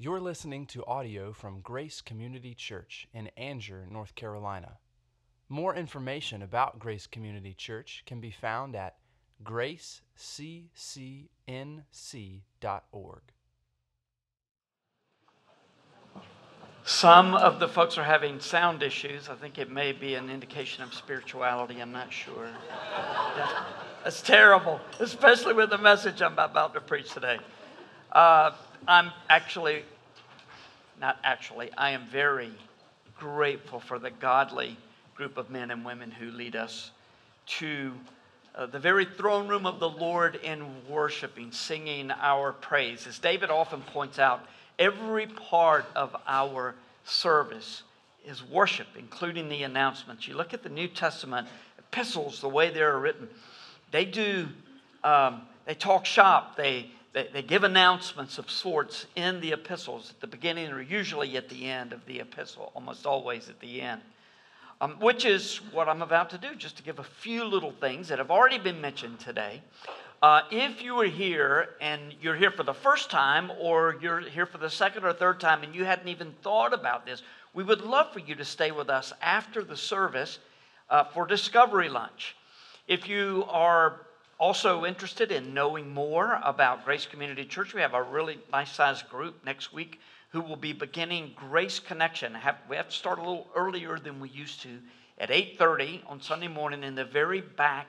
You're listening to audio from Grace Community Church in Angier, North Carolina. More information about Grace Community Church can be found at graceccnc.org. Some of the folks are having sound issues. I think it may be an indication of spirituality. I'm not sure. That's terrible, especially with the message I'm about to preach today. Uh, I'm actually, not actually, I am very grateful for the godly group of men and women who lead us to uh, the very throne room of the Lord in worshiping, singing our praise. As David often points out, every part of our service is worship, including the announcements. You look at the New Testament epistles, the way they're written, they do, um, they talk shop, they, they, they give announcements of sorts in the epistles at the beginning or usually at the end of the epistle, almost always at the end. Um, which is what I'm about to do, just to give a few little things that have already been mentioned today. Uh, if you are here and you're here for the first time, or you're here for the second or third time and you hadn't even thought about this, we would love for you to stay with us after the service uh, for Discovery Lunch. If you are also interested in knowing more about Grace Community Church, we have a really nice sized group next week who will be beginning Grace Connection. we have to start a little earlier than we used to at 8:30 on Sunday morning in the very back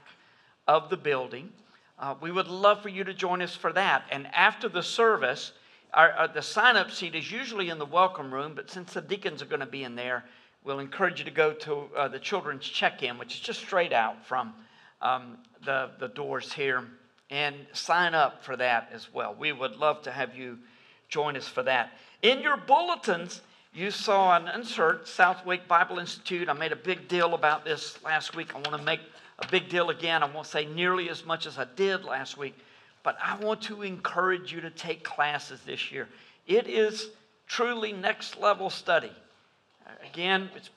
of the building. Uh, we would love for you to join us for that. And after the service, our, our, the sign up seat is usually in the welcome room, but since the deacons are going to be in there, we'll encourage you to go to uh, the children's check in, which is just straight out from um, the, the doors here, and sign up for that as well. We would love to have you join us for that. In your bulletins, you saw an insert, Southwick Bible Institute. I made a big deal about this last week. I want to make a big deal again. I won't say nearly as much as I did last week, but I want to encourage you to take classes this year. It is truly next level study. Again, it's,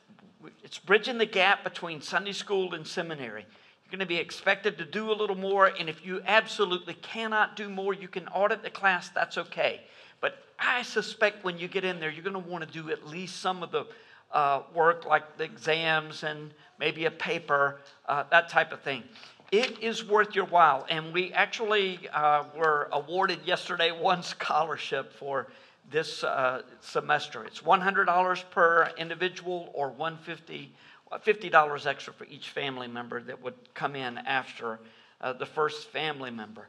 it's bridging the gap between Sunday school and seminary. Going to be expected to do a little more, and if you absolutely cannot do more, you can audit the class, that's okay. But I suspect when you get in there, you're going to want to do at least some of the uh, work like the exams and maybe a paper, uh, that type of thing. It is worth your while. And we actually uh, were awarded yesterday one scholarship for this uh, semester. It's $100 per individual or 150 $50 extra for each family member that would come in after uh, the first family member.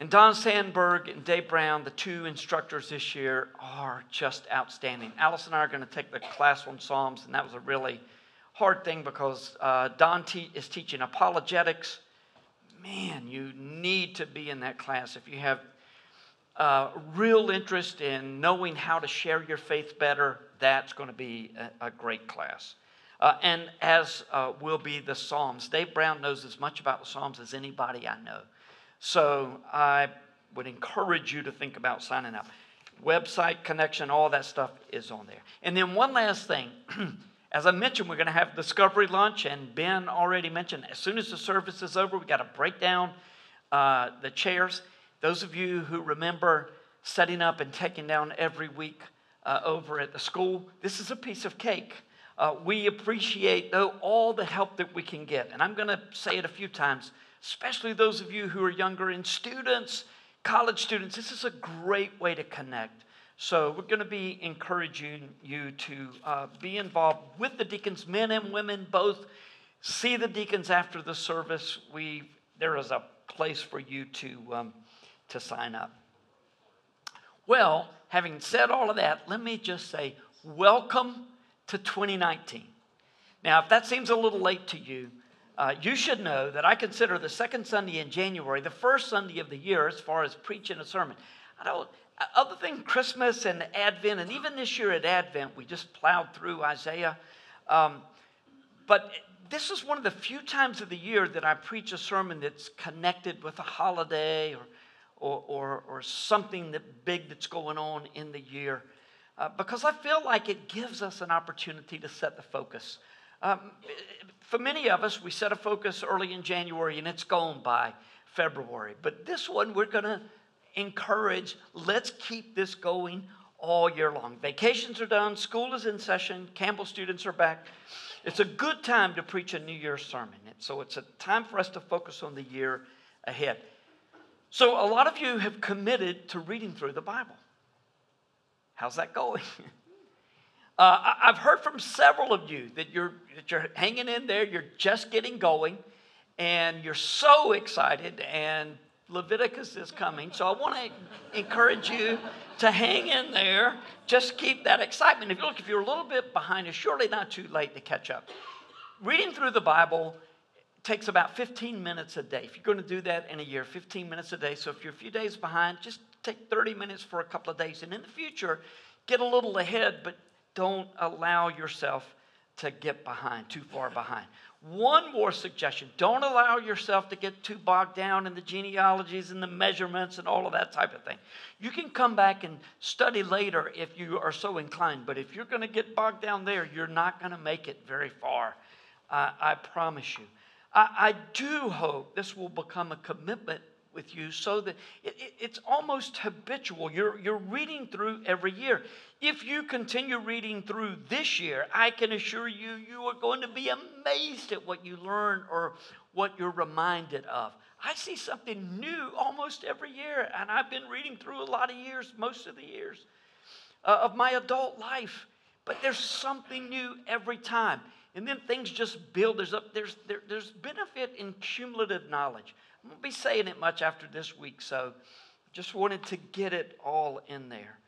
And Don Sandberg and Dave Brown, the two instructors this year, are just outstanding. Alice and I are going to take the class on Psalms, and that was a really hard thing because uh, Don te- is teaching apologetics. Man, you need to be in that class if you have uh, real interest in knowing how to share your faith better. That's going to be a, a great class. Uh, and as uh, will be the Psalms. Dave Brown knows as much about the Psalms as anybody I know. So I would encourage you to think about signing up. Website connection, all that stuff is on there. And then one last thing. As I mentioned, we're going to have discovery lunch, and Ben already mentioned as soon as the service is over, we got to break down uh, the chairs. Those of you who remember setting up and taking down every week uh, over at the school, this is a piece of cake. Uh, we appreciate though, all the help that we can get. And I'm going to say it a few times especially those of you who are younger and students, college students. This is a great way to connect. So, we're going to be encouraging you to uh, be involved with the deacons, men and women both. See the deacons after the service. We, there is a place for you to, um, to sign up. Well, having said all of that, let me just say welcome to 2019. Now, if that seems a little late to you, uh, you should know that I consider the second Sunday in January the first Sunday of the year as far as preaching a sermon. I don't, other than Christmas and Advent, and even this year at Advent, we just plowed through Isaiah. Um, but this is one of the few times of the year that I preach a sermon that's connected with a holiday or, or, or, or something that big that's going on in the year. Uh, because I feel like it gives us an opportunity to set the focus. Um, for many of us, we set a focus early in January and it's gone by February. But this one, we're going to encourage let's keep this going all year long. Vacations are done, school is in session, Campbell students are back. It's a good time to preach a New Year's sermon. And So it's a time for us to focus on the year ahead. So a lot of you have committed to reading through the Bible. How's that going? Uh, I've heard from several of you that you're, that you're hanging in there, you're just getting going, and you're so excited, and Leviticus is coming. So I want to encourage you to hang in there. Just keep that excitement. If you look, if you're a little bit behind, it's surely not too late to catch up. Reading through the Bible takes about 15 minutes a day. If you're going to do that in a year, 15 minutes a day. So if you're a few days behind, just take 30 minutes for a couple of days. And in the future, get a little ahead, but don't allow yourself to get behind, too far behind. One more suggestion don't allow yourself to get too bogged down in the genealogies and the measurements and all of that type of thing. You can come back and study later if you are so inclined, but if you're going to get bogged down there, you're not going to make it very far. Uh, I promise you. I, I, do hope this will become a commitment with you so that it, it, it's almost habitual. You're, you're reading through every year. If you continue reading through this year, I can assure you, you are going to be amazed at what you learn or what you're reminded of. I see something new almost every year, and I've been reading through a lot of years, most of the years uh, of my adult life. But there's something new every time. And then things just build. There's, a, there's, there, there's benefit in cumulative knowledge. I won't be saying it much after this week, so just wanted to get it all in there.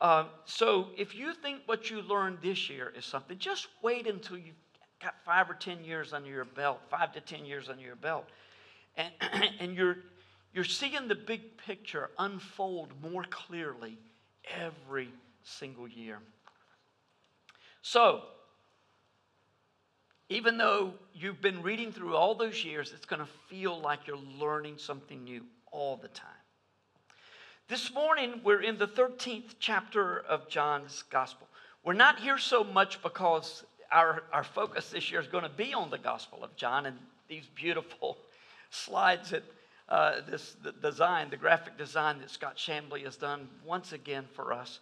Uh, so if you think what you learned this year is something, just wait until you've got five or 10 years under your belt, five to 10 years under your belt, and, and you're, you're seeing the big picture unfold more clearly every single year. So, even though you've been reading through all those years, it's going to feel like you're learning something new all the time. This morning, we're in the 13th chapter of John's Gospel. We're not here so much because our, our focus this year is going to be on the Gospel of John and these beautiful slides that uh, this the design, the graphic design that Scott Shambly has done once again for us.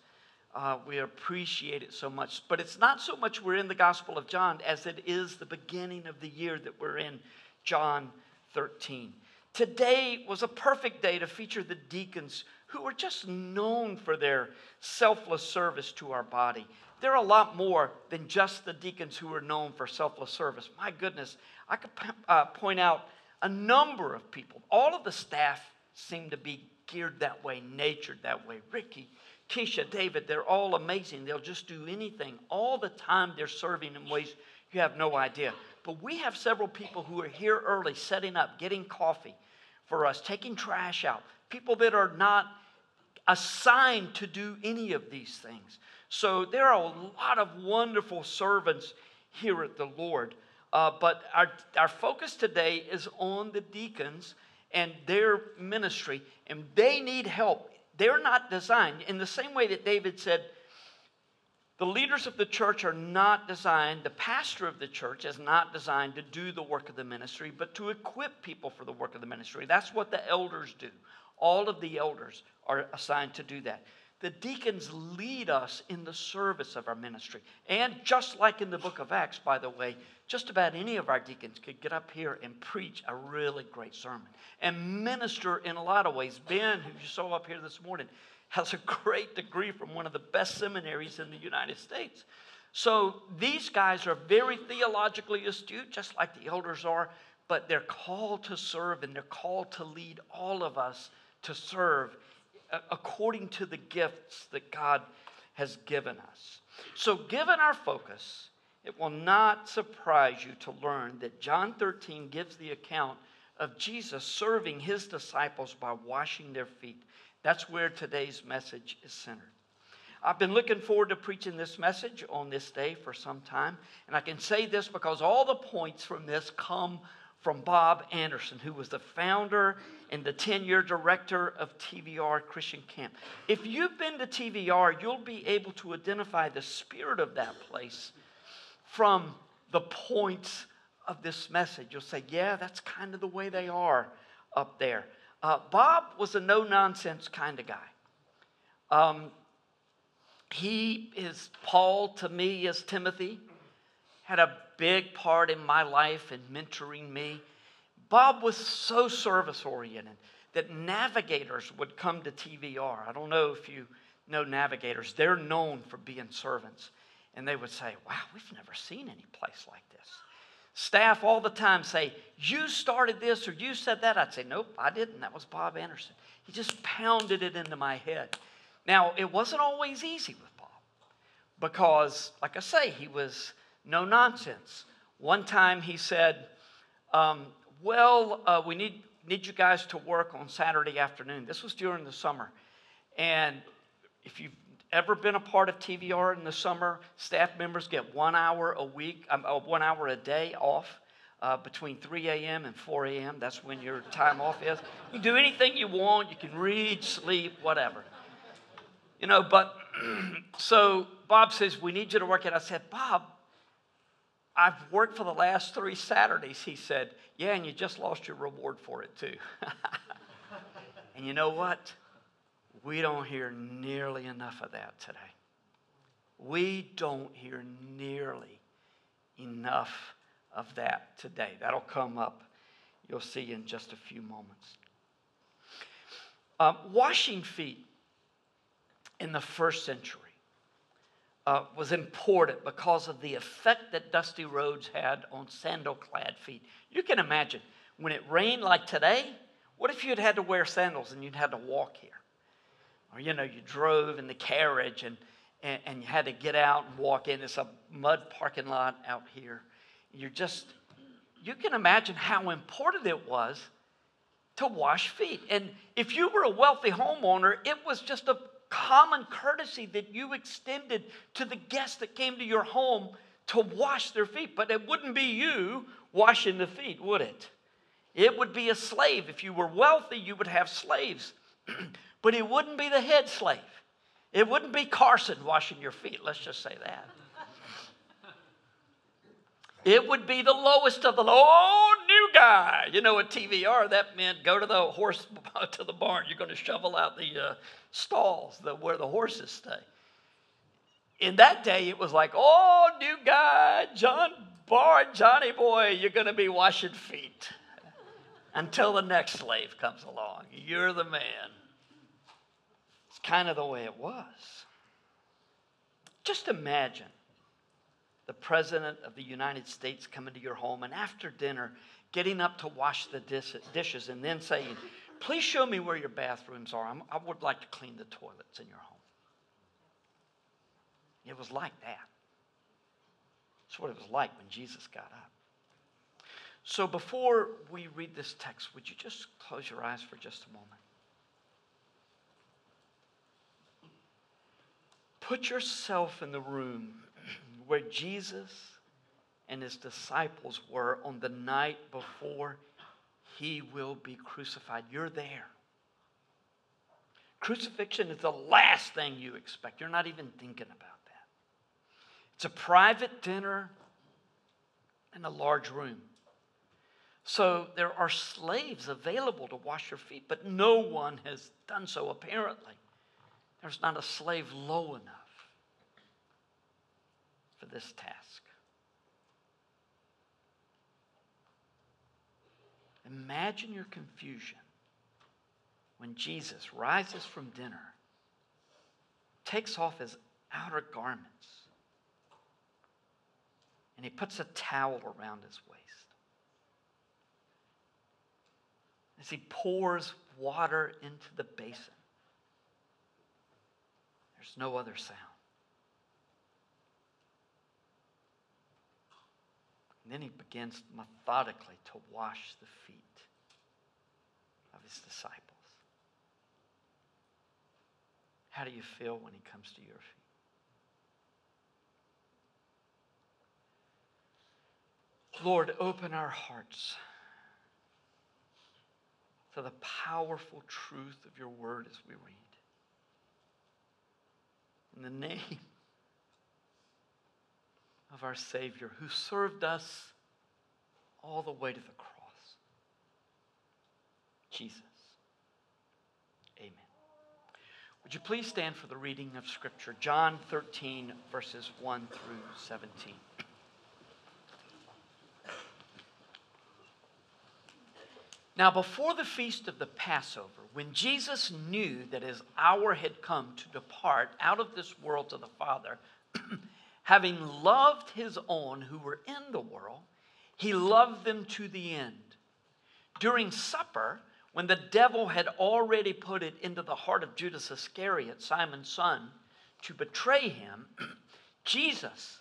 Uh, we appreciate it so much. But it's not so much we're in the Gospel of John as it is the beginning of the year that we're in John 13. Today was a perfect day to feature the deacons who are just known for their selfless service to our body. They're a lot more than just the deacons who are known for selfless service. My goodness, I could uh, point out a number of people. All of the staff seem to be geared that way, natured that way. Ricky, Keisha, David, they're all amazing. They'll just do anything. All the time they're serving in ways you have no idea. But we have several people who are here early, setting up, getting coffee for us, taking trash out. People that are not assigned to do any of these things. So there are a lot of wonderful servants here at the Lord. Uh, but our, our focus today is on the deacons and their ministry, and they need help they're not designed in the same way that David said, the leaders of the church are not designed, the pastor of the church is not designed to do the work of the ministry, but to equip people for the work of the ministry. That's what the elders do. All of the elders are assigned to do that. The deacons lead us in the service of our ministry. And just like in the book of Acts, by the way, just about any of our deacons could get up here and preach a really great sermon and minister in a lot of ways. Ben, who you saw up here this morning, has a great degree from one of the best seminaries in the United States. So these guys are very theologically astute, just like the elders are, but they're called to serve and they're called to lead all of us to serve according to the gifts that God has given us. So, given our focus, it will not surprise you to learn that John 13 gives the account of Jesus serving his disciples by washing their feet. That's where today's message is centered. I've been looking forward to preaching this message on this day for some time, and I can say this because all the points from this come from Bob Anderson, who was the founder and the 10 year director of TVR Christian Camp. If you've been to TVR, you'll be able to identify the spirit of that place from the points of this message. You'll say, yeah, that's kind of the way they are up there. Uh, Bob was a no nonsense kind of guy. Um, he is Paul to me as Timothy, had a big part in my life in mentoring me. Bob was so service oriented that navigators would come to TVR. I don't know if you know navigators, they're known for being servants. And they would say, Wow, we've never seen any place like this. Staff all the time say, You started this or you said that. I'd say, Nope, I didn't. That was Bob Anderson. He just pounded it into my head. Now, it wasn't always easy with Bob because, like I say, he was no nonsense. One time he said, um, Well, uh, we need, need you guys to work on Saturday afternoon. This was during the summer. And if you've ever been a part of TVR in the summer, staff members get one hour a week, um, uh, one hour a day off. Uh, between 3 a.m. and 4 a.m. That's when your time off is. You can do anything you want. You can read, sleep, whatever. You know, but so Bob says, We need you to work it. I said, Bob, I've worked for the last three Saturdays. He said, Yeah, and you just lost your reward for it, too. and you know what? We don't hear nearly enough of that today. We don't hear nearly enough of that today. That'll come up, you'll see in just a few moments. Uh, washing feet in the first century uh, was important because of the effect that dusty roads had on sandal clad feet. You can imagine when it rained like today, what if you'd had to wear sandals and you'd had to walk here? Or, you know, you drove in the carriage and, and, and you had to get out and walk in. It's a mud parking lot out here. You're just, you can imagine how important it was to wash feet. And if you were a wealthy homeowner, it was just a common courtesy that you extended to the guests that came to your home to wash their feet. But it wouldn't be you washing the feet, would it? It would be a slave. If you were wealthy, you would have slaves. but it wouldn't be the head slave. It wouldn't be Carson washing your feet, let's just say that. It would be the lowest of the low. Oh, guy. You know, at TVR, that meant go to the horse to the barn. You're going to shovel out the uh, stalls the, where the horses stay. In that day, it was like, oh, new guy, John Bar, Johnny boy, you're going to be washing feet until the next slave comes along. You're the man. It's kind of the way it was. Just imagine the President of the United States coming to your home and after dinner getting up to wash the dishes and then saying, Please show me where your bathrooms are. I'm, i would like to clean the toilets in your home. It was like that. That's what it was like when Jesus got up. So before we read this text, would you just close your eyes for just a moment? Put yourself in the room where Jesus and his disciples were on the night before he will be crucified. You're there. Crucifixion is the last thing you expect. You're not even thinking about that. It's a private dinner in a large room. So there are slaves available to wash your feet, but no one has done so apparently. There's not a slave low enough for this task. Imagine your confusion when Jesus rises from dinner, takes off his outer garments, and he puts a towel around his waist. As he pours water into the basin, there's no other sound. And then he begins methodically to wash the feet of his disciples. How do you feel when he comes to your feet? Lord, open our hearts to the powerful truth of your word as we read. In the name of our Savior who served us all the way to the cross. Jesus. Amen. Would you please stand for the reading of Scripture? John 13, verses 1 through 17. Now, before the feast of the Passover, when Jesus knew that his hour had come to depart out of this world to the Father, having loved his own who were in the world, he loved them to the end. During supper, when the devil had already put it into the heart of Judas Iscariot, Simon's son, to betray him, Jesus,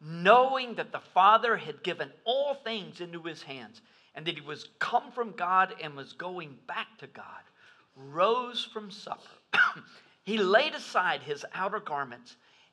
knowing that the Father had given all things into his hands, and that he was come from God and was going back to God, rose from supper. he laid aside his outer garments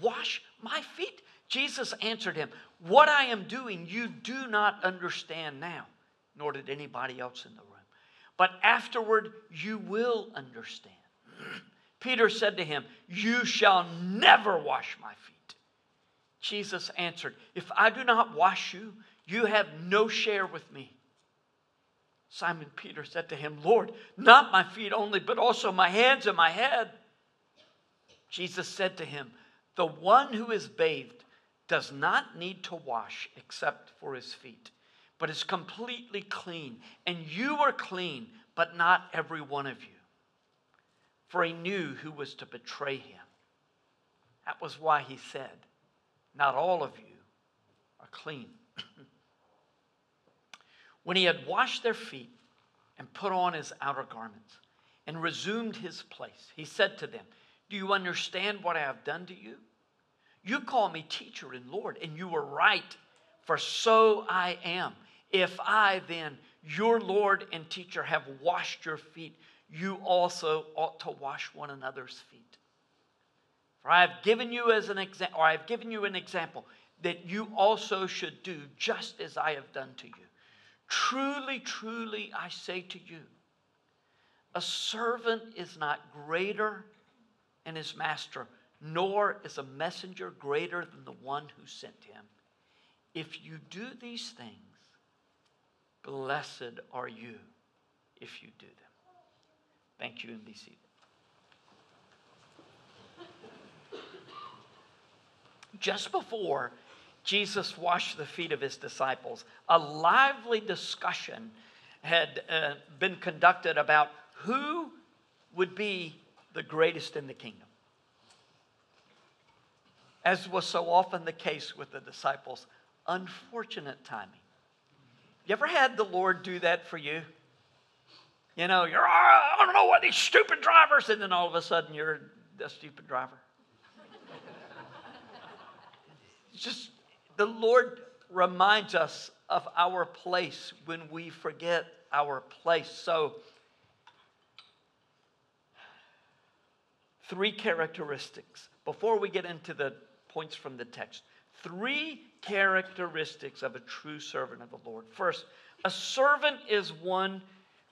wash my feet? Jesus answered him, What I am doing you do not understand now, nor did anybody else in the room. But afterward you will understand. Peter said to him, You shall never wash my feet. Jesus answered, If I do not wash you, you have no share with me. Simon Peter said to him, Lord, not my feet only, but also my hands and my head. Jesus said to him, The one who is bathed does not need to wash except for his feet, but is completely clean. And you are clean, but not every one of you. For he knew who was to betray him. That was why he said, Not all of you are clean. when he had washed their feet and put on his outer garments and resumed his place, he said to them, do you understand what I have done to you? You call me teacher and Lord, and you were right, for so I am. If I then, your Lord and teacher, have washed your feet, you also ought to wash one another's feet. For I have given you as an example, or I have given you an example that you also should do just as I have done to you. Truly, truly, I say to you, a servant is not greater and his master, nor is a messenger greater than the one who sent him. If you do these things, blessed are you if you do them. Thank you and be seated. Just before Jesus washed the feet of his disciples, a lively discussion had uh, been conducted about who would be the greatest in the kingdom. As was so often the case with the disciples, unfortunate timing. You ever had the Lord do that for you? You know, you're, I don't know what these stupid drivers, and then all of a sudden you're a stupid driver. just the Lord reminds us of our place when we forget our place. So, three characteristics before we get into the points from the text. Three characteristics of a true servant of the Lord. First, a servant is one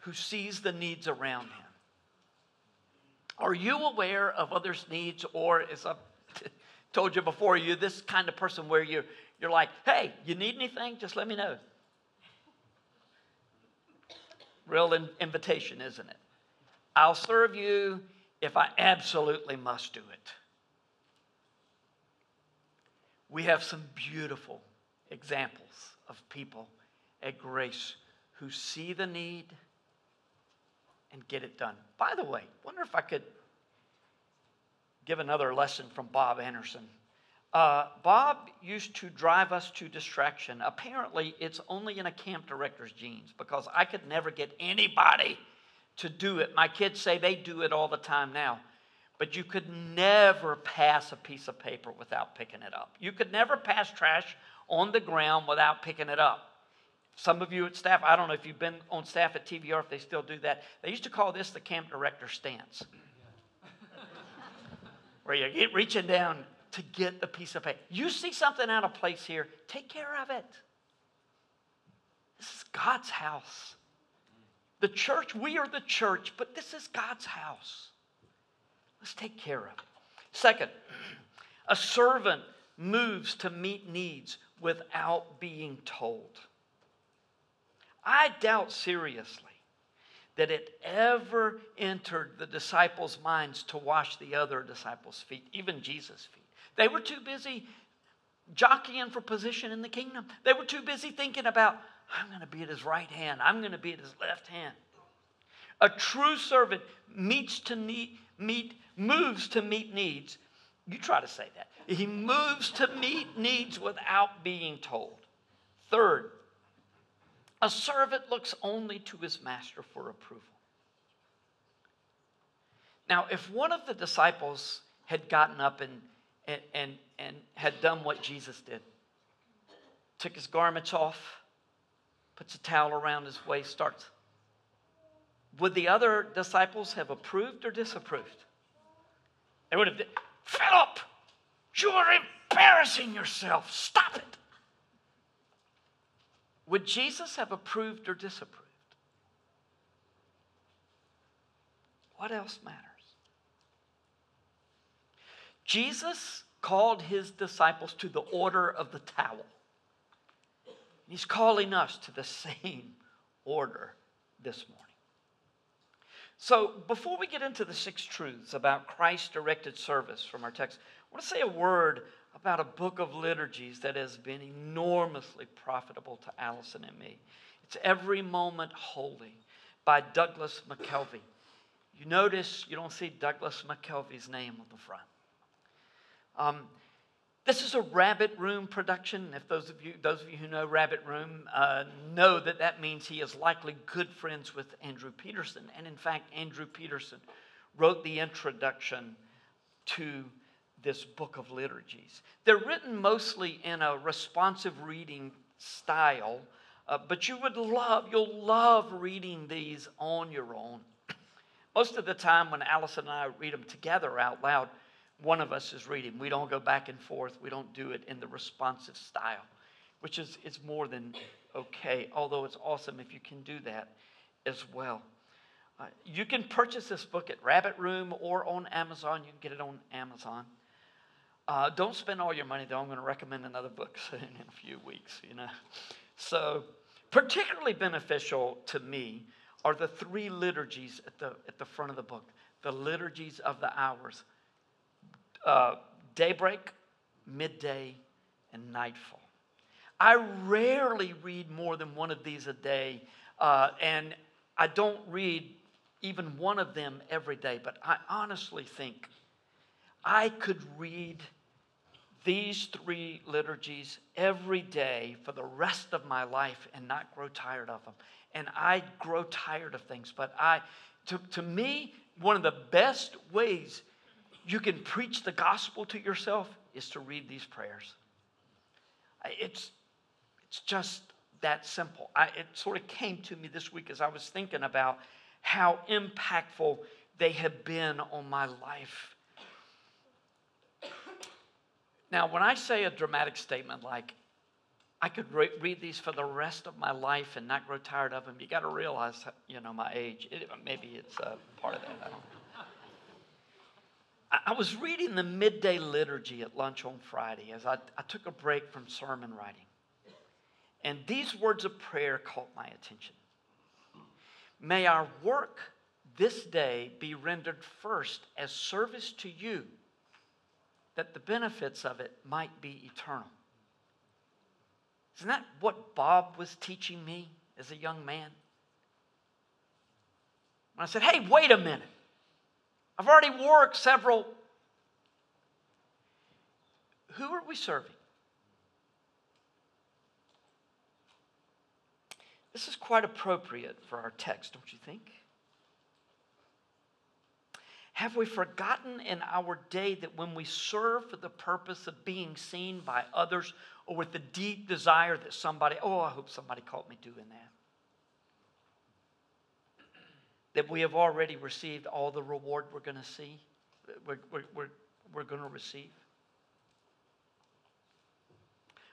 who sees the needs around him. Are you aware of others' needs, or as I've told you before, you're this kind of person where you're, you're like, hey, you need anything? Just let me know. Real in- invitation, isn't it? I'll serve you if I absolutely must do it. We have some beautiful examples of people at Grace who see the need and get it done. By the way, wonder if I could give another lesson from Bob Anderson. Uh, Bob used to drive us to distraction. Apparently, it's only in a camp director's genes because I could never get anybody to do it. My kids say they do it all the time now. But you could never pass a piece of paper without picking it up. You could never pass trash on the ground without picking it up. Some of you at staff, I don't know if you've been on staff at TVR, if they still do that. They used to call this the camp director stance. Where you get reaching down to get the piece of paper. You see something out of place here, take care of it. This is God's house. The church, we are the church, but this is God's house. Let's take care of it. Second, a servant moves to meet needs without being told. I doubt seriously that it ever entered the disciples' minds to wash the other disciples' feet, even Jesus' feet. They were too busy jockeying for position in the kingdom. They were too busy thinking about, I'm going to be at his right hand, I'm going to be at his left hand. A true servant meets to need, meet, moves to meet needs. You try to say that. He moves to meet needs without being told. Third, a servant looks only to his master for approval. Now, if one of the disciples had gotten up and, and, and, and had done what Jesus did, took his garments off, puts a towel around his waist, starts, would the other disciples have approved or disapproved? They would have, Philip, you are embarrassing yourself. Stop it. Would Jesus have approved or disapproved? What else matters? Jesus called his disciples to the order of the towel. He's calling us to the same order this morning. So, before we get into the six truths about Christ directed service from our text, I want to say a word about a book of liturgies that has been enormously profitable to Allison and me. It's Every Moment Holy by Douglas McKelvey. You notice you don't see Douglas McKelvey's name on the front. Um, this is a Rabbit Room production. If those of you, those of you who know Rabbit Room uh, know that that means he is likely good friends with Andrew Peterson. And in fact, Andrew Peterson wrote the introduction to this book of liturgies. They're written mostly in a responsive reading style, uh, but you would love, you'll love reading these on your own. Most of the time, when Allison and I read them together out loud, one of us is reading. We don't go back and forth, we don't do it in the responsive style, which is, is more than okay, although it's awesome if you can do that as well. Uh, you can purchase this book at Rabbit Room or on Amazon. You can get it on Amazon. Uh, don't spend all your money, though. I'm going to recommend another book soon in a few weeks, you know. So, particularly beneficial to me are the three liturgies at the, at the front of the book the liturgies of the hours uh, daybreak, midday, and nightfall. I rarely read more than one of these a day, uh, and I don't read even one of them every day, but I honestly think I could read these three liturgies every day for the rest of my life and not grow tired of them. And I grow tired of things, but I, to, to me, one of the best ways you can preach the gospel to yourself is to read these prayers. It's, it's just that simple. I, it sort of came to me this week as I was thinking about how impactful they have been on my life now, when I say a dramatic statement like, I could re- read these for the rest of my life and not grow tired of them, you got to realize, you know, my age. It, maybe it's a part of that. I was reading the midday liturgy at lunch on Friday as I, I took a break from sermon writing. And these words of prayer caught my attention. May our work this day be rendered first as service to you that the benefits of it might be eternal. Isn't that what Bob was teaching me as a young man? When I said, hey, wait a minute. I've already worked several. Who are we serving? This is quite appropriate for our text, don't you think? Have we forgotten in our day that when we serve for the purpose of being seen by others or with the deep desire that somebody, oh, I hope somebody caught me doing that, that we have already received all the reward we're going to see, we're, we're, we're, we're going to receive?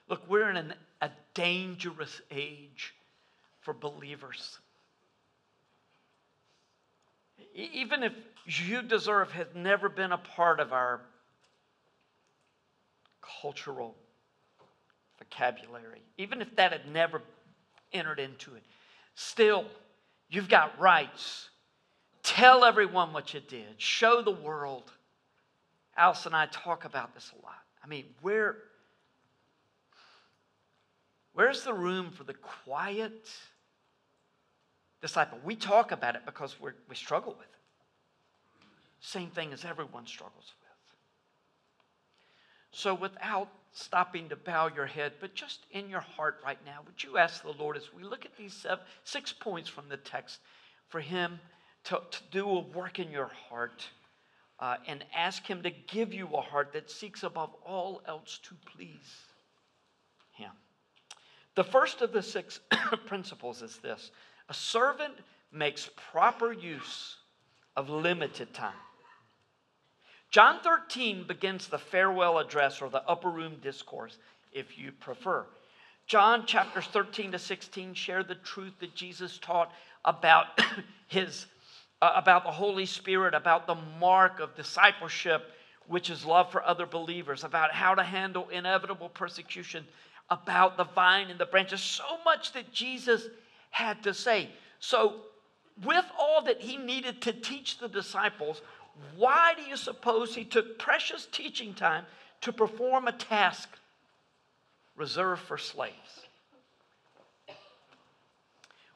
Look, we're in an, a dangerous age for believers. Even if you deserve has never been a part of our cultural vocabulary, even if that had never entered into it, still, you've got rights. Tell everyone what you did, show the world. Alice and I talk about this a lot. I mean, where, where's the room for the quiet disciple? We talk about it because we we struggle with it. Same thing as everyone struggles with. So, without stopping to bow your head, but just in your heart right now, would you ask the Lord as we look at these seven, six points from the text for Him to, to do a work in your heart uh, and ask Him to give you a heart that seeks above all else to please Him? The first of the six principles is this a servant makes proper use of limited time. John 13 begins the farewell address or the upper room discourse, if you prefer. John chapters 13 to 16 share the truth that Jesus taught about his Uh, about the Holy Spirit, about the mark of discipleship, which is love for other believers, about how to handle inevitable persecution, about the vine and the branches. So much that Jesus had to say. So, with all that he needed to teach the disciples, why do you suppose he took precious teaching time to perform a task reserved for slaves?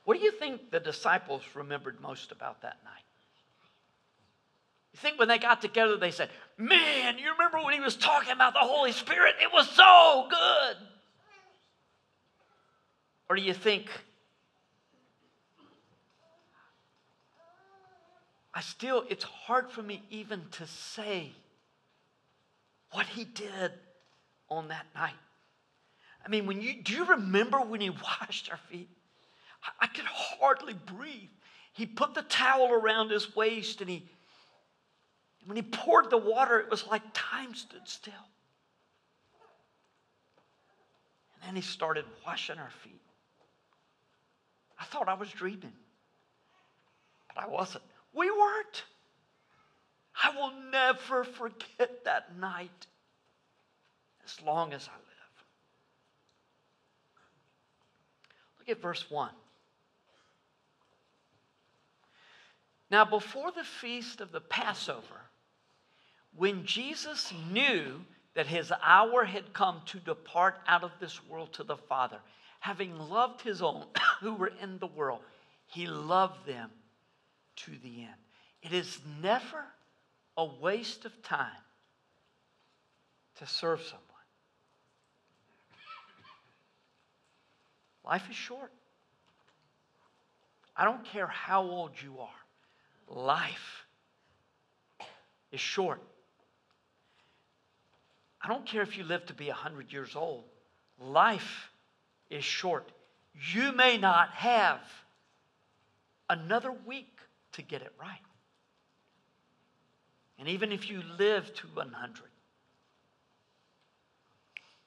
What do you think the disciples remembered most about that night? You think when they got together, they said, Man, you remember when he was talking about the Holy Spirit? It was so good. Or do you think I still, it's hard for me even to say what he did on that night. I mean, when you do you remember when he washed our feet? I, could hardly breathe. He put the towel around his waist and he when he poured the water, it was like time stood still. And then he started washing our feet. I thought I was dreaming, but I wasn't. We weren't. I will never forget that night as long as I live. Look at verse 1. Now, before the feast of the Passover, when Jesus knew that his hour had come to depart out of this world to the Father, having loved his own who were in the world, he loved them to the end. It is never a waste of time to serve someone. Life is short. I don't care how old you are, life is short. I don't care if you live to be 100 years old, life is short. You may not have another week to get it right. And even if you live to 100,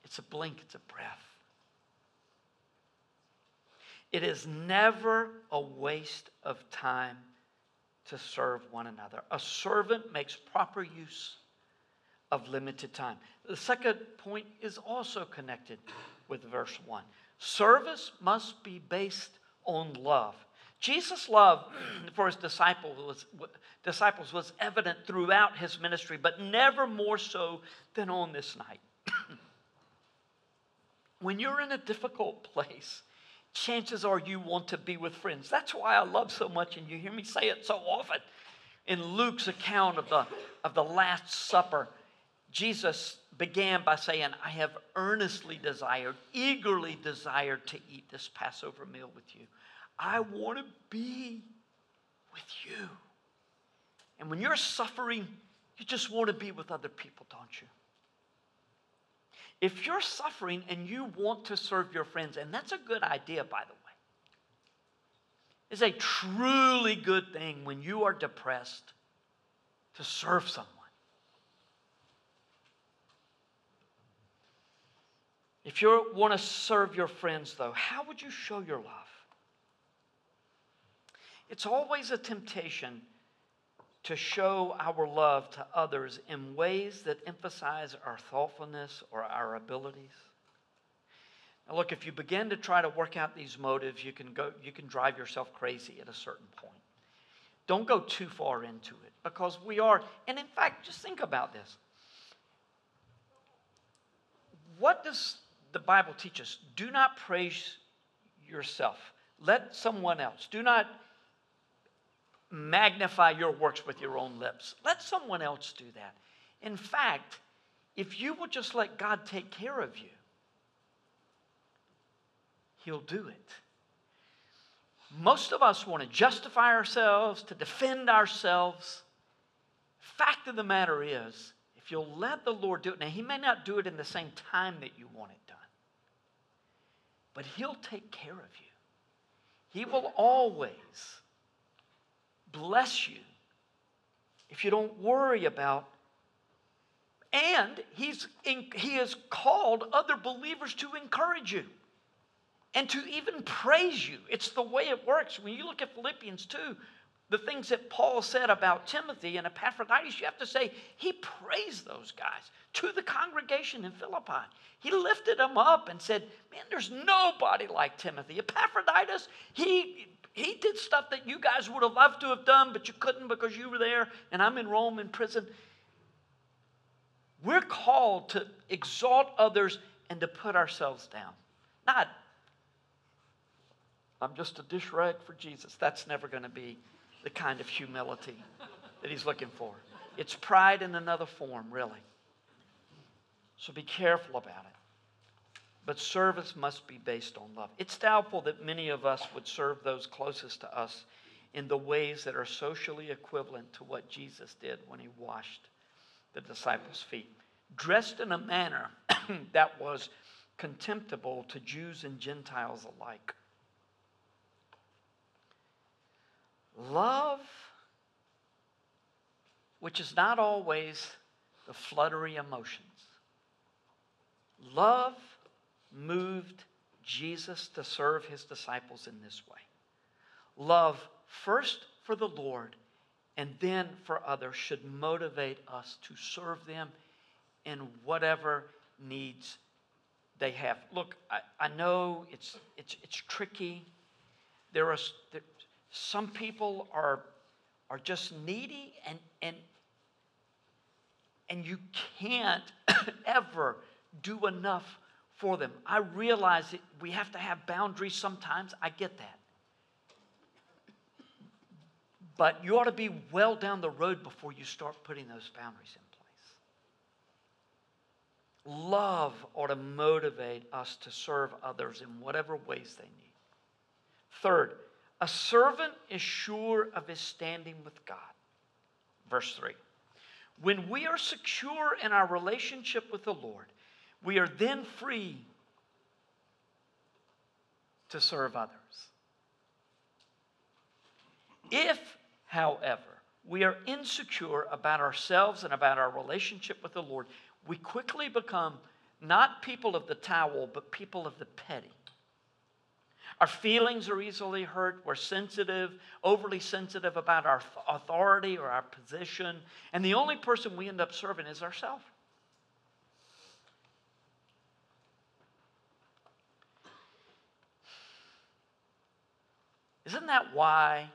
it's a blink, it's a breath. It is never a waste of time to serve one another. A servant makes proper use of limited time. The second point is also connected with verse 1. Service must be based on love. Jesus' love for his disciples was, disciples was evident throughout his ministry, but never more so than on this night. when you're in a difficult place, chances are you want to be with friends. That's why I love so much, and you hear me say it so often. In Luke's account of the, of the Last Supper, Jesus began by saying, I have earnestly desired, eagerly desired to eat this Passover meal with you. I want to be with you. And when you're suffering, you just want to be with other people, don't you? If you're suffering and you want to serve your friends, and that's a good idea, by the way, it's a truly good thing when you are depressed to serve someone. If you want to serve your friends, though, how would you show your love? It's always a temptation to show our love to others in ways that emphasize our thoughtfulness or our abilities. Now look, if you begin to try to work out these motives, you can go you can drive yourself crazy at a certain point. Don't go too far into it because we are and in fact, just think about this. What does the Bible teach us? Do not praise yourself. Let someone else. Do not magnify your works with your own lips. Let someone else do that. In fact, if you will just let God take care of you, He'll do it. Most of us want to justify ourselves, to defend ourselves. Fact of the matter is, if you'll let the Lord do it, now He may not do it in the same time that you want it done, but He'll take care of you. He will always bless you if you don't worry about and he's in, he has called other believers to encourage you and to even praise you. It's the way it works. When you look at Philippians 2, the things that Paul said about Timothy and Epaphroditus, you have to say he praised those guys to the congregation in Philippi. He lifted them up and said, Man, there's nobody like Timothy. Epaphroditus, he he did stuff that you guys would have loved to have done, but you couldn't because you were there, and I'm in Rome in prison. We're called to exalt others and to put ourselves down. Not, I'm just a dish rag for Jesus. That's never going to be the kind of humility that he's looking for. It's pride in another form, really. So be careful about it. But service must be based on love. It's doubtful that many of us would serve those closest to us in the ways that are socially equivalent to what Jesus did when he washed the disciples' feet, dressed in a manner that was contemptible to Jews and Gentiles alike. Love, which is not always the fluttery emotions. Love moved Jesus to serve his disciples in this way. Love first for the Lord and then for others should motivate us to serve them in whatever needs they have. Look, I, I know it's, it's, it's tricky. There are there, some people are, are just needy and, and, and you can't ever do enough for them. I realize that we have to have boundaries sometimes. I get that. But you ought to be well down the road before you start putting those boundaries in place. Love ought to motivate us to serve others in whatever ways they need. Third, a servant is sure of his standing with God. Verse 3. When we are secure in our relationship with the Lord, we are then free to serve others. If, however, we are insecure about ourselves and about our relationship with the Lord, we quickly become not people of the towel, but people of the petty. Our feelings are easily hurt. We're sensitive, overly sensitive about our authority or our position. And the only person we end up serving is ourselves. Isn't that why?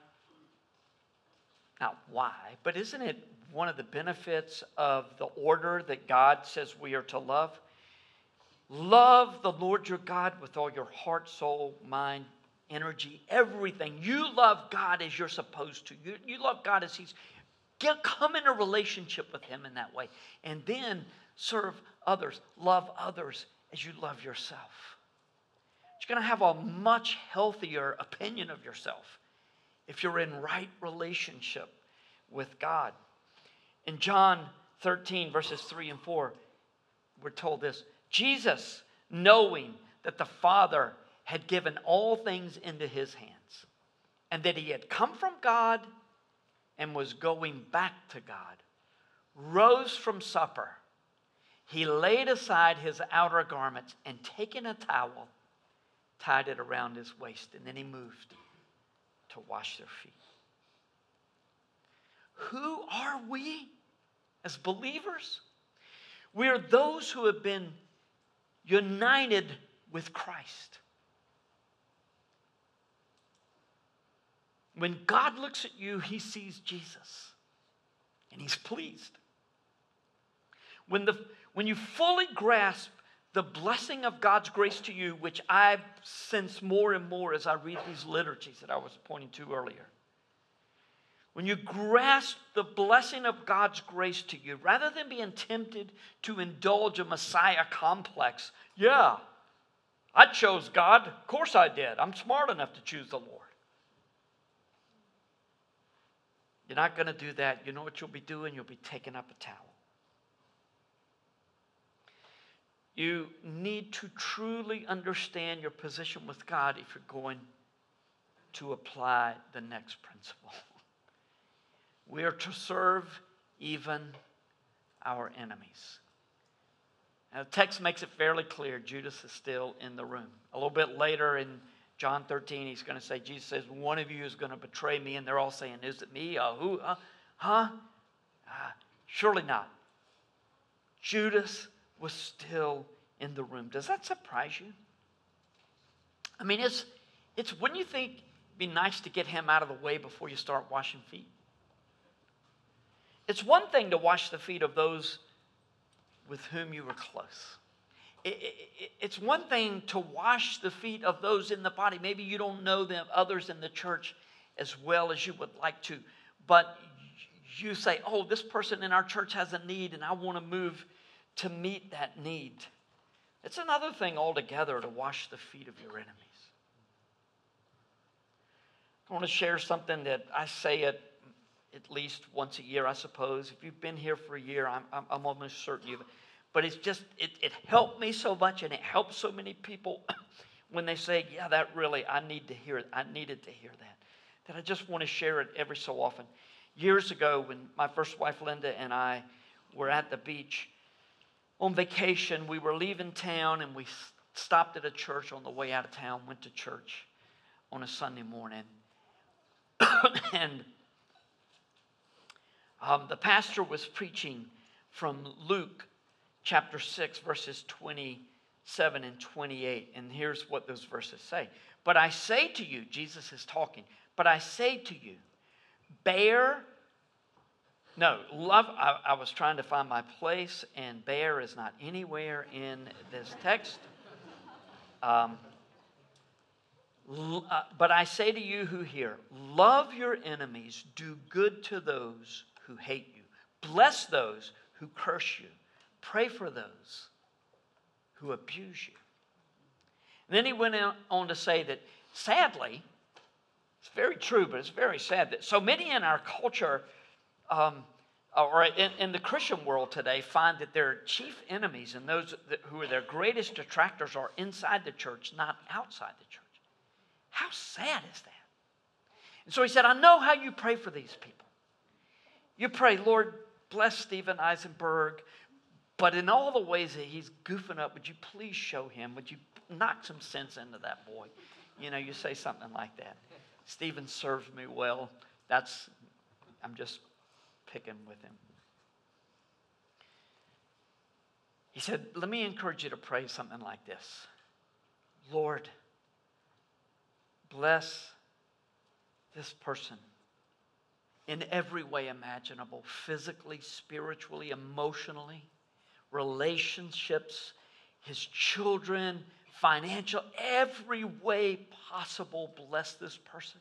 Not why, but isn't it one of the benefits of the order that God says we are to love? Love the Lord your God with all your heart, soul, mind, energy, everything. You love God as you're supposed to. You, you love God as He's. Get, come in a relationship with Him in that way. And then serve others. Love others as you love yourself. You're going to have a much healthier opinion of yourself if you're in right relationship with God. In John 13, verses 3 and 4, we're told this Jesus, knowing that the Father had given all things into his hands, and that he had come from God and was going back to God, rose from supper. he laid aside his outer garments and taking a towel, tied it around his waist, and then he moved to wash their feet. Who are we as believers? We are those who have been united with Christ. When God looks at you, he sees Jesus and he's pleased. When, the, when you fully grasp the blessing of God's grace to you, which I sense more and more as I read these liturgies that I was pointing to earlier, when you grasp the blessing of God's grace to you, rather than being tempted to indulge a Messiah complex, yeah, I chose God. Of course I did. I'm smart enough to choose the Lord. You're not going to do that. You know what you'll be doing? You'll be taking up a towel. You need to truly understand your position with God if you're going to apply the next principle. We are to serve even our enemies. Now, the text makes it fairly clear Judas is still in the room. A little bit later in John 13, he's going to say, Jesus says, One of you is going to betray me. And they're all saying, Is it me? Uh, who? Uh, huh? Uh, surely not. Judas was still in the room. Does that surprise you? I mean, it's, it's wouldn't you think it'd be nice to get him out of the way before you start washing feet? It's one thing to wash the feet of those with whom you were close. It, it, it's one thing to wash the feet of those in the body. Maybe you don't know them, others in the church as well as you would like to, but you say, Oh, this person in our church has a need, and I want to move to meet that need. It's another thing altogether to wash the feet of your enemies. I want to share something that I say it at least once a year, I suppose. If you've been here for a year, I'm, I'm, I'm almost certain you've. But it's just, it, it helped me so much and it helps so many people when they say, yeah, that really, I need to hear it. I needed to hear that. That I just want to share it every so often. Years ago, when my first wife Linda and I were at the beach on vacation, we were leaving town and we stopped at a church on the way out of town, went to church on a Sunday morning. and um, the pastor was preaching from Luke chapter 6, verses 27 and 28. And here's what those verses say. But I say to you, Jesus is talking, but I say to you, bear, no, love, I, I was trying to find my place, and bear is not anywhere in this text. Um, uh, but I say to you who hear, love your enemies, do good to those who hate you. Bless those who curse you. Pray for those who abuse you. And then he went on to say that sadly, it's very true, but it's very sad that so many in our culture um, or in, in, the Christian world today find that their chief enemies and those that, who are their greatest detractors are inside the church, not outside the church. How sad is that? And so he said, I know how you pray for these people. You pray, Lord, bless Stephen Eisenberg, but in all the ways that he's goofing up, would you please show him? Would you knock some sense into that boy? You know, you say something like that. Stephen serves me well. That's, I'm just picking with him. He said, Let me encourage you to pray something like this Lord, bless this person in every way imaginable physically, spiritually, emotionally, relationships, his children, financial, every way possible. Bless this person.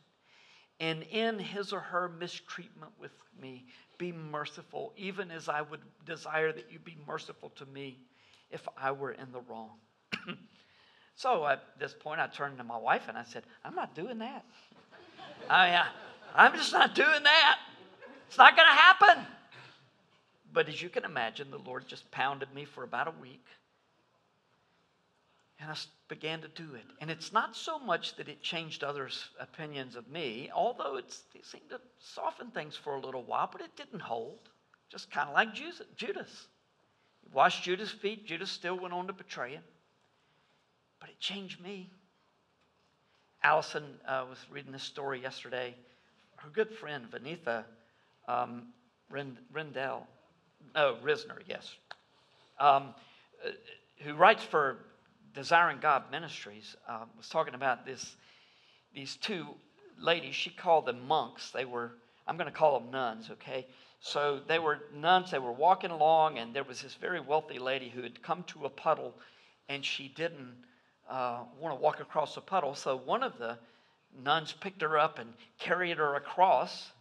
And in his or her mistreatment with me, be merciful, even as I would desire that you be merciful to me if I were in the wrong. so at this point, I turned to my wife and I said, I'm not doing that. I mean, I, I'm just not doing that. It's not going to happen. But as you can imagine, the Lord just pounded me for about a week. And I began to do it. And it's not so much that it changed others' opinions of me, although it seemed to soften things for a little while, but it didn't hold. Just kind of like Judas. It washed Judas' feet. Judas still went on to betray him. But it changed me. Allison uh, was reading this story yesterday. Her good friend, Vaneetha um, Rendall, oh, Risner, yes, um, uh, who writes for Desiring God Ministries, uh, was talking about this, these two ladies. She called them monks. They were, I'm going to call them nuns, okay? So they were nuns. They were walking along, and there was this very wealthy lady who had come to a puddle, and she didn't uh, want to walk across the puddle. So one of the nuns picked her up and carried her across,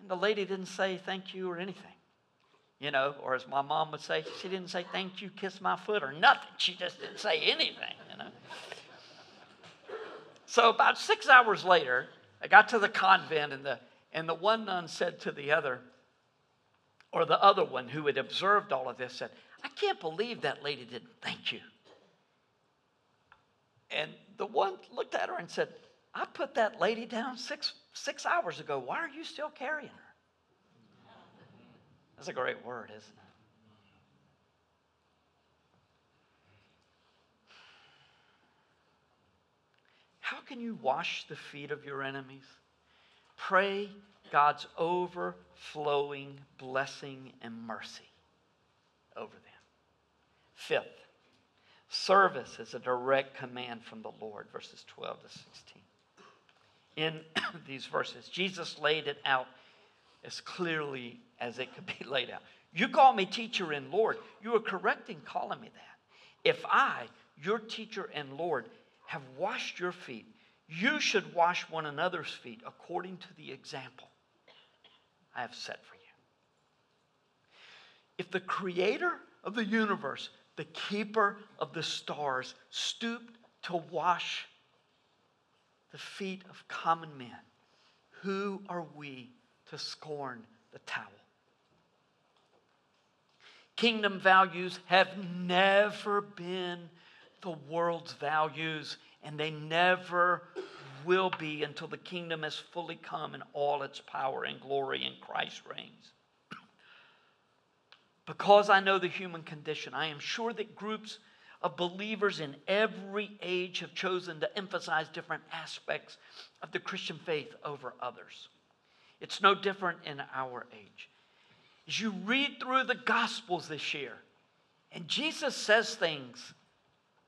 and the lady didn't say thank you or anything you know, or as my mom would say, she didn't say thank you, kiss my foot, or nothing. She just didn't say anything, you know. So about six hours later, I got to the convent, and the, and the one nun said to the other, or the other one who had observed all of this, said, I can't believe that lady didn't thank you. And the one looked at her and said, I put that lady down six, six hours ago. Why are you still carrying her? That's a great word, isn't it? How can you wash the feet of your enemies? Pray God's overflowing blessing and mercy over them. Fifth, service is a direct command from the Lord, verses 12 to 16. In these verses, Jesus laid it out as clearly as it could be laid out. You call me teacher and Lord. You are correct in calling me that. If I, your teacher and Lord, have washed your feet, you should wash one another's feet according to the example I have set for you. If the creator of the universe, the keeper of the stars, stooped to wash the feet of common men, who are we to scorn the towel. Kingdom values have never been the world's values, and they never will be until the kingdom has fully come in all its power and glory and Christ reigns. because I know the human condition, I am sure that groups of believers in every age have chosen to emphasize different aspects of the Christian faith over others. It's no different in our age. As you read through the Gospels this year, and Jesus says things,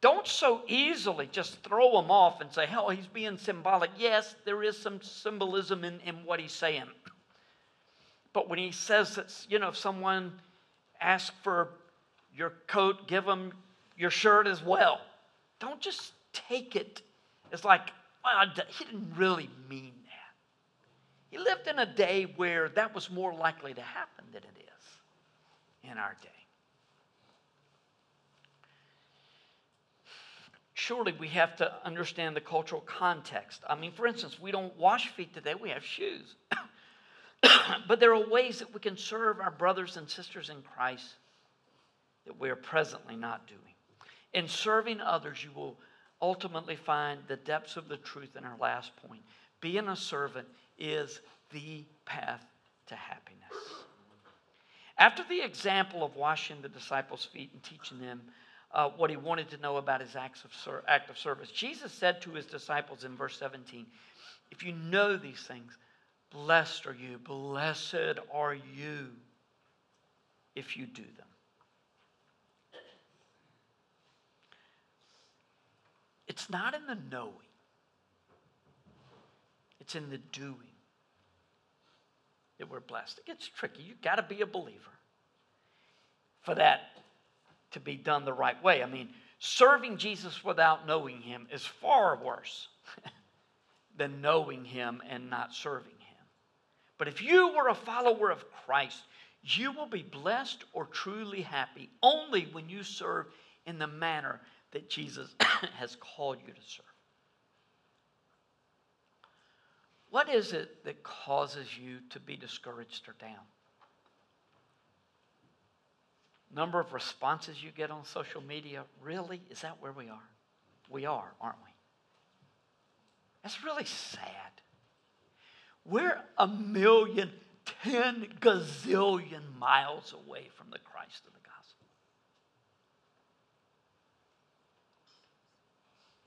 don't so easily just throw them off and say, oh, he's being symbolic. Yes, there is some symbolism in, in what he's saying. But when he says that, you know, if someone asks for your coat, give them your shirt as well. Don't just take it as like, well, he didn't really mean he lived in a day where that was more likely to happen than it is in our day. Surely we have to understand the cultural context. I mean, for instance, we don't wash feet today, we have shoes. but there are ways that we can serve our brothers and sisters in Christ that we are presently not doing. In serving others, you will ultimately find the depths of the truth in our last point. Being a servant is the path to happiness. After the example of washing the disciples' feet and teaching them uh, what he wanted to know about his acts of ser- act of service, Jesus said to his disciples in verse 17, If you know these things, blessed are you, blessed are you if you do them. It's not in the knowing, it's in the doing that we're blessed. It gets tricky. You've got to be a believer for that to be done the right way. I mean, serving Jesus without knowing him is far worse than knowing him and not serving him. But if you were a follower of Christ, you will be blessed or truly happy only when you serve in the manner that Jesus has called you to serve. What is it that causes you to be discouraged or down? Number of responses you get on social media. Really? Is that where we are? We are, aren't we? That's really sad. We're a million, ten gazillion miles away from the Christ of the gospel.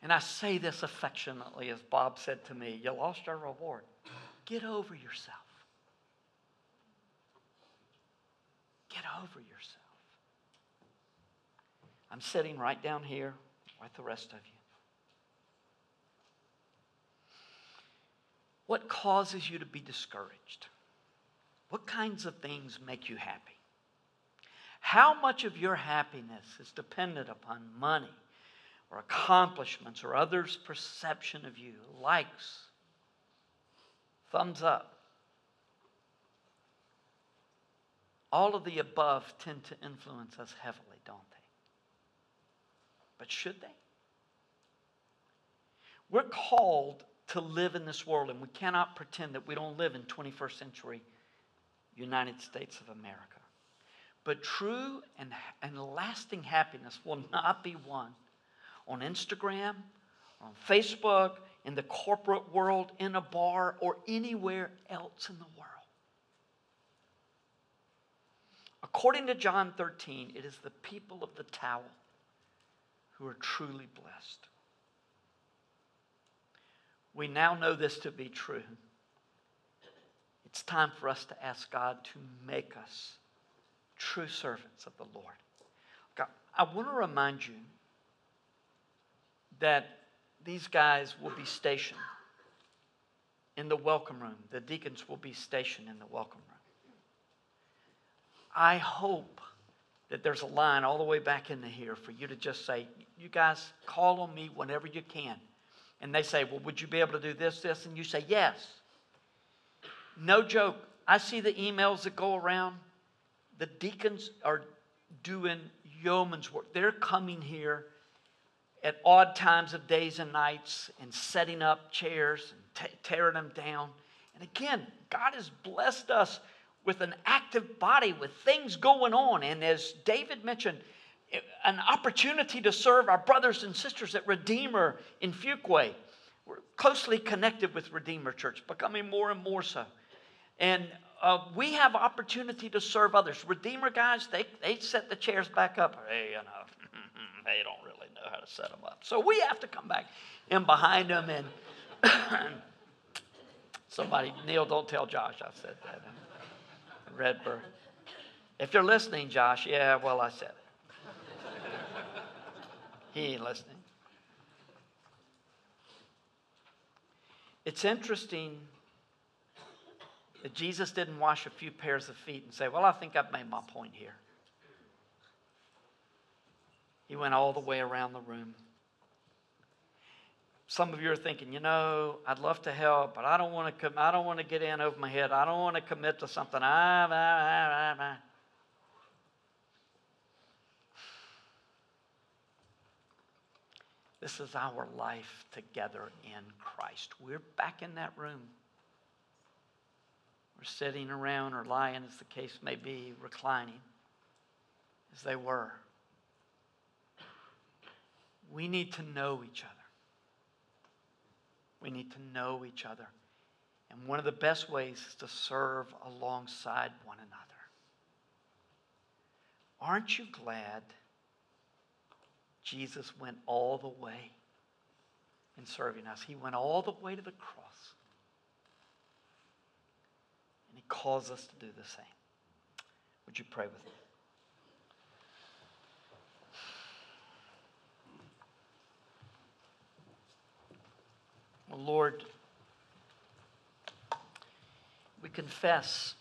And I say this affectionately, as Bob said to me you lost your reward. Get over yourself. Get over yourself. I'm sitting right down here with the rest of you. What causes you to be discouraged? What kinds of things make you happy? How much of your happiness is dependent upon money or accomplishments or others' perception of you, likes, thumbs up? All of the above tend to influence us heavily, don't they? But should they? We're called to live in this world, and we cannot pretend that we don't live in 21st century United States of America. But true and, and lasting happiness will not be won on Instagram, on Facebook, in the corporate world, in a bar, or anywhere else in the world. According to John 13, it is the people of the towel who are truly blessed. We now know this to be true. It's time for us to ask God to make us true servants of the Lord. God, I want to remind you that these guys will be stationed in the welcome room. The deacons will be stationed in the welcome room. I hope that there's a line all the way back into here for you to just say, You guys call on me whenever you can. And they say, Well, would you be able to do this, this? And you say, Yes. No joke. I see the emails that go around. The deacons are doing yeoman's work. They're coming here at odd times of days and nights and setting up chairs and t- tearing them down. And again, God has blessed us with an active body, with things going on. And as David mentioned, an opportunity to serve our brothers and sisters at Redeemer in Fuquay. We're closely connected with Redeemer Church, becoming more and more so. And uh, we have opportunity to serve others. Redeemer guys, they, they set the chairs back up. Hey, you know, they don't how to set them up. So we have to come back in behind them and somebody, Neil, don't tell Josh I said that. Redbird. If you're listening, Josh, yeah, well, I said it. he ain't listening. It's interesting that Jesus didn't wash a few pairs of feet and say, Well, I think I've made my point here. He went all the way around the room. Some of you are thinking, you know, I'd love to help, but I don't want to. Com- I don't want to get in over my head. I don't want to commit to something. Ah, ah, ah, ah, This is our life together in Christ. We're back in that room. We're sitting around or lying, as the case may be, reclining as they were. We need to know each other. We need to know each other. And one of the best ways is to serve alongside one another. Aren't you glad Jesus went all the way in serving us? He went all the way to the cross. And He calls us to do the same. Would you pray with me? Lord, we confess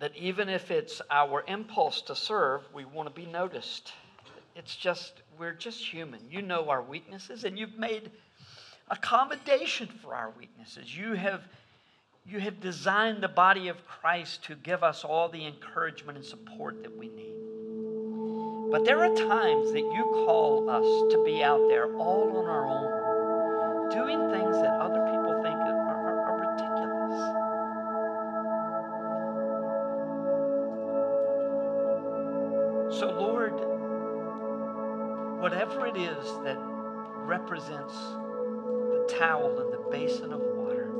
that even if it's our impulse to serve, we want to be noticed. It's just, we're just human. You know our weaknesses, and you've made accommodation for our weaknesses. You have, you have designed the body of Christ to give us all the encouragement and support that we need. But there are times that you call us to be out there all on our own, doing things that other people think are, are, are ridiculous. So, Lord, whatever it is that represents the towel and the basin of water,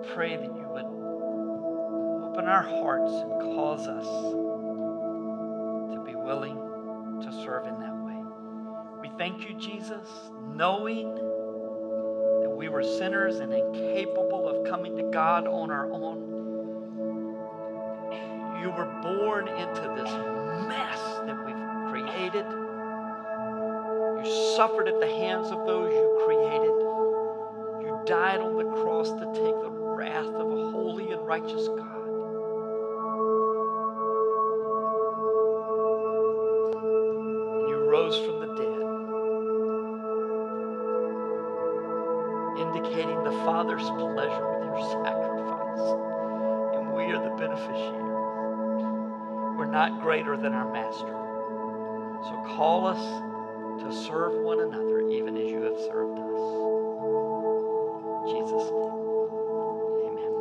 we pray that you would open our hearts and cause us willing to serve in that way. We thank you, Jesus, knowing that we were sinners and incapable of coming to God on our own. You were born into this mess that we've created. You suffered at the hands of those you created. You died on the cross to take the wrath of a holy and righteous God. Not than our Master. So call us to serve one another even as you have served us. In Jesus' name. Amen.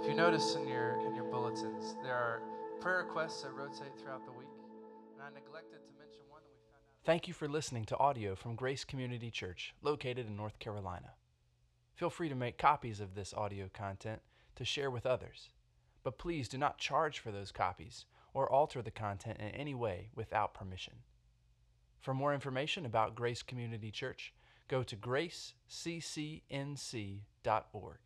If you notice in your in your bulletins, there are prayer requests that rotate throughout the week, and I neglected to mention one that we found out. Thank you for listening to audio from Grace Community Church, located in North Carolina. Feel free to make copies of this audio content to share with others, but please do not charge for those copies or alter the content in any way without permission. For more information about Grace Community Church, go to graceccnc.org.